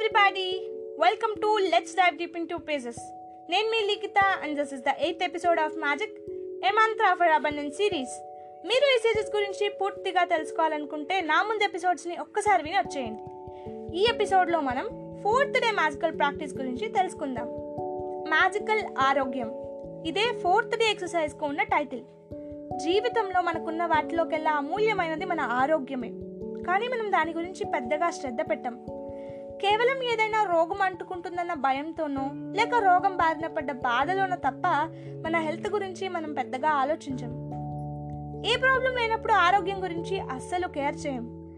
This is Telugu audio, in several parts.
Everybody welcome to let's dive deep into pages నేను మీ Likhitha and this is the eighth episode of magic a mantra for abundance series మీరు ఈ సిరీస్ గురించి పూర్తిగా తెలుసుకోవాలనుకుంటే నా ముందు ఎపిసోడ్స్ని ఒక్కసారి విని వచ్చేయండి. ఈ ఎపిసోడ్లో మనం ఫోర్త్ డే మ్యాజికల్ ప్రాక్టీస్ గురించి తెలుసుకుందాం. మ్యాజికల్ ఆరోగ్యం. ఇదే ఫోర్త్ డే ఎక్సర్సైజ్కు ఉన్న టైటిల్ జీవితంలో మనకున్న వాటిలోకెల్లా అమూల్యమైనది మన ఆరోగ్యమే. కానీ మనం దాని గురించి పెద్దగా శ్రద్ధ పెట్టం. కేవలం ఏదైనా రోగం అంటుకుంటుందన్న భయంతోనో లేక రోగం బారిన పడ్డ బాధలోనో తప్ప మన హెల్త్ గురించి మనం పెద్దగా ఆలోచించం. ఏ ప్రాబ్లం లేనప్పుడు ఆరోగ్యం గురించి అస్సలు కేర్ చేయం.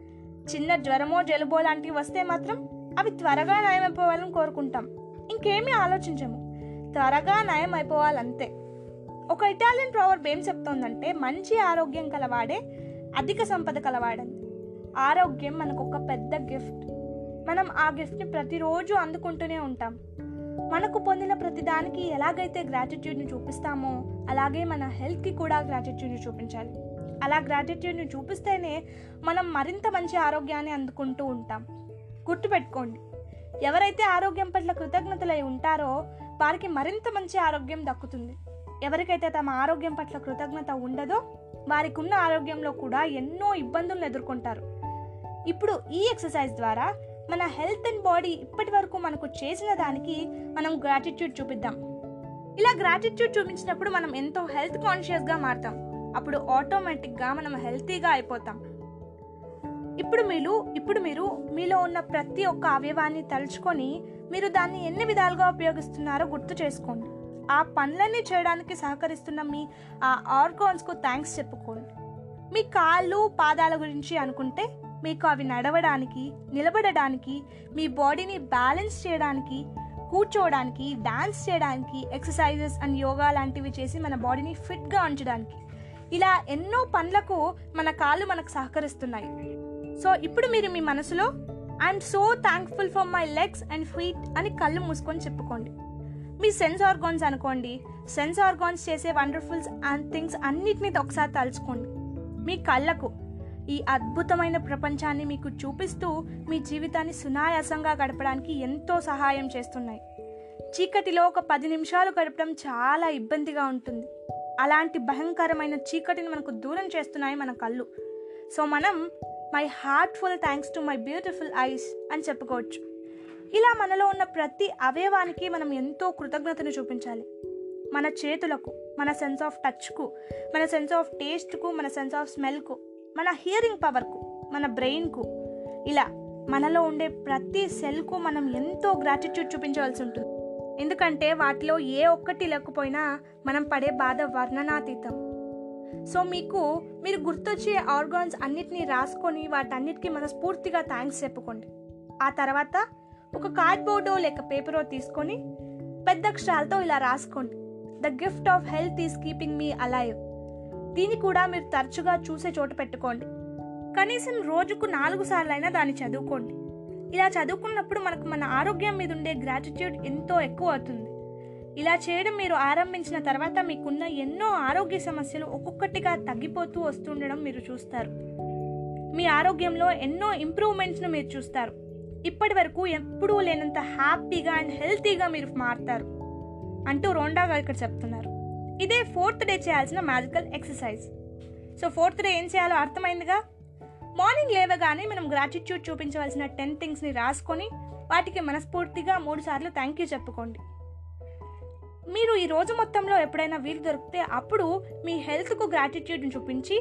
చిన్న జ్వరమో జలుబో లాంటివి వస్తే మాత్రం అవి త్వరగా నయం అయిపోవాలని కోరుకుంటాం. ఇంకేమీ ఆలోచించము. త్వరగా నయం అయిపోవాలంతే ఒక ఇటాలియన్ ప్రోవర్బ్ ఏం చెప్తోందంటే మంచి ఆరోగ్యం కలవాడే అధిక సంపద కలవాడని. ఆరోగ్యం మనకు ఒక పెద్ద గిఫ్ట్. మనం ఆ గిఫ్ట్ని ప్రతిరోజు అందుకుంటూనే ఉంటాం. మనకు పొందిన ప్రతిదానికి ఎలాగైతే గ్రాటిట్యూడ్ని చూపిస్తామో అలాగే మన హెల్త్కి కూడా గ్రాటిట్యూడ్ని చూపించాలి. అలా గ్రాటిట్యూడ్ని చూపిస్తేనే మనం మరింత మంచి ఆరోగ్యాన్ని అందుకుంటూ ఉంటాం. గుర్తుపెట్టుకోండి ఎవరైతే ఆరోగ్యం పట్ల కృతజ్ఞతలై ఉంటారో వారికి మరింత మంచి ఆరోగ్యం దక్కుతుంది. ఎవరికైతే తమ ఆరోగ్యం పట్ల కృతజ్ఞత ఉండదో వారికి ఉన్న ఆరోగ్యంలో కూడా ఎన్నో ఇబ్బందులను ఎదుర్కొంటారు. ఇప్పుడు ఈ ఎక్సర్సైజ్ ద్వారా మన హెల్త్ అండ్ బాడీ ఇప్పటి వరకు మనకు చేసిన దానికి మనం గ్రాటిట్యూడ్ చూపిద్దాం. ఇలా గ్రాటిట్యూడ్ చూపించినప్పుడు మనం ఎంతో హెల్త్ కాన్షియస్గా మారుతాం. అప్పుడు ఆటోమేటిక్గా మనం హెల్తీగా అయిపోతాం. ఇప్పుడు మీరు ఇప్పుడు మీరు మీలో ఉన్న ప్రతి ఒక్క అవయవాన్ని తలుచుకొని మీరు దాన్ని ఎన్ని విధాలుగా ఉపయోగిస్తున్నారో గుర్తు చేసుకోండి. ఆ పనులన్నీ చేయడానికి సహకరిస్తున్న మీ ఆ ఆర్గాన్స్కు థ్యాంక్స్ చెప్పుకోండి. మీ కాళ్ళు పాదాల గురించి అనుకుంటే మీకు అవి నడవడానికి నిలబడడానికి మీ బాడీని బ్యాలెన్స్ చేయడానికి కూర్చోవడానికి డాన్స్ చేయడానికి ఎక్సర్సైజెస్ అండ్ యోగా లాంటివి చేసి మన బాడీని ఫిట్గా ఉంచడానికి. ఇలా ఎన్నో పనులకు మన కాళ్ళు మనకు సహకరిస్తున్నాయి. సో ఇప్పుడు మీరు మీ మనసులో I'm so thankful for my legs and feet అని కళ్ళు మూసుకొని చెప్పుకోండి. మీ సెన్స్ ఆర్గాన్స్ అనుకోండి. సెన్స్ ఆర్గాన్స్ చేసే వండర్ఫుల్స్ అండ్ థింగ్స్ అన్నిటినీ ఒకసారి తలుచుకోండి. మీ కళ్ళకు ఈ అద్భుతమైన ప్రపంచాన్ని మీకు చూపిస్తూ మీ జీవితాన్ని సునాయాసంగా గడపడానికి ఎంతో సహాయం చేస్తున్నాయి. చీకటిలో ఒక పది నిమిషాలు గడపడం చాలా ఇబ్బందిగా ఉంటుంది. అలాంటి భయంకరమైన చీకటిని మనకు దూరం చేస్తున్నాయి మన కళ్ళు. సో మనం my heartful thanks to my beautiful eyes అని చెప్పుకోవచ్చు. ఇలా మనలో ఉన్న ప్రతి అవయవానికి మనం ఎంతో కృతజ్ఞతను చూపించాలి. మన చేతులకు మన సెన్స్ ఆఫ్ టచ్కు మన సెన్స్ ఆఫ్ టేస్ట్కు మన సెన్స్ ఆఫ్ స్మెల్కు మన హియరింగ్ పవర్కు మన బ్రెయిన్కు ఇలా మనలో ఉండే ప్రతి సెల్కు మనం ఎంతో గ్రాటిట్యూడ్ చూపించవలసి ఉంటుంది. ఎందుకంటే వాటిలో ఏ ఒక్కటి లేకపోయినా మనం పడే బాధ వర్ణనాతీతం. సో మీకు మీరు గుర్తొచ్చే ఆర్గాన్స్ అన్నిటినీ రాసుకొని వాటన్నిటికీ మనస్ఫూర్తిగా థ్యాంక్స్ చెప్పుకోండి. ఆ తర్వాత ఒక కార్డ్బోర్డో లేక పేపరో తీసుకొని పెద్ద అక్షరాలతో ఇలా రాసుకోండి. The gift of health is keeping me alive దీన్ని కూడా మీరు తరచుగా చూసే చోట పెట్టుకోండి. కనీసం రోజుకు నాలుగు సార్లు అయినా దాన్ని చదువుకోండి. ఇలా చదువుకున్నప్పుడు మనకు మన ఆరోగ్యం మీద ఉండే గ్రాటిట్యూడ్ ఎంతో ఎక్కువ అవుతుంది. ఇలా చేయడం మీరు ఆరంభించిన తర్వాత మీకున్న ఎన్నో ఆరోగ్య సమస్యలు ఒక్కొక్కటిగా తగ్గిపోతూ వస్తుండడం మీరు చూస్తారు. మీ ఆరోగ్యంలో ఎన్నో ఇంప్రూవ్మెంట్స్ను మీరు చూస్తారు. ఇప్పటి వరకు ఎప్పుడూ లేనంత హ్యాపీగా అండ్ హెల్తీగా మీరు మారుతారు. అంటూ రోండా గారు ఇక్కడ చెప్తున్నారు. ఇదే ఫోర్త్ డే చేయాల్సిన magical exercise. So fourth day ఏం చేయాలో అర్థమైందిగా? మార్నింగ్ లేవగానే మనం గ్రాటిట్యూడ్ చూపించవలసిన టెన్ థింగ్స్ని రాసుకొని వాటికి మనస్ఫూర్తిగా మూడు సార్లు థ్యాంక్ యూ చెప్పుకోండి. మీరు ఈ రోజు మొత్తంలో ఎప్పుడైనా వీలు దొరికితే అప్పుడు మీ హెల్త్కు గ్రాటిట్యూడ్ని చూపించి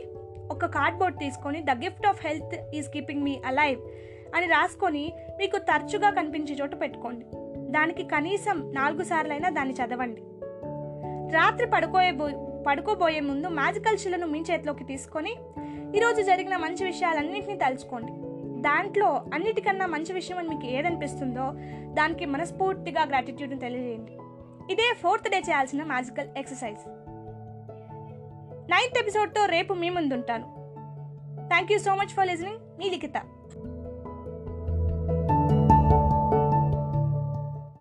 ఒక కార్డ్బోర్డ్ తీసుకొని the gift of health is keeping me alive అని రాసుకొని మీకు తరచుగా కనిపించే చోట పెట్టుకోండి. దానికి కనీసం నాలుగు సార్లైనా దాన్ని చదవండి. రాత్రి పడుకోయే పడుకోబోయే ముందు మ్యాజికల్ శిలను మీ చేతిలోకి తీసుకొని ఈరోజు జరిగిన మంచి విషయాలన్నింటినీ తలుచుకోండి. దాంట్లో అన్నిటికన్నా మంచి విషయం అని మీకు ఏదనిపిస్తుందో దానికి మనస్ఫూర్తిగా గ్రాటిట్యూడ్ని తెలియజేయండి. ఇదే ఫోర్త్ డే చేయాల్సిన మ్యాజికల్ ఎక్సర్సైజ్. నైన్త్ ఎపిసోడ్తో రేపు మీ ముందుంటాను. Thank you so much for listening me Likhita.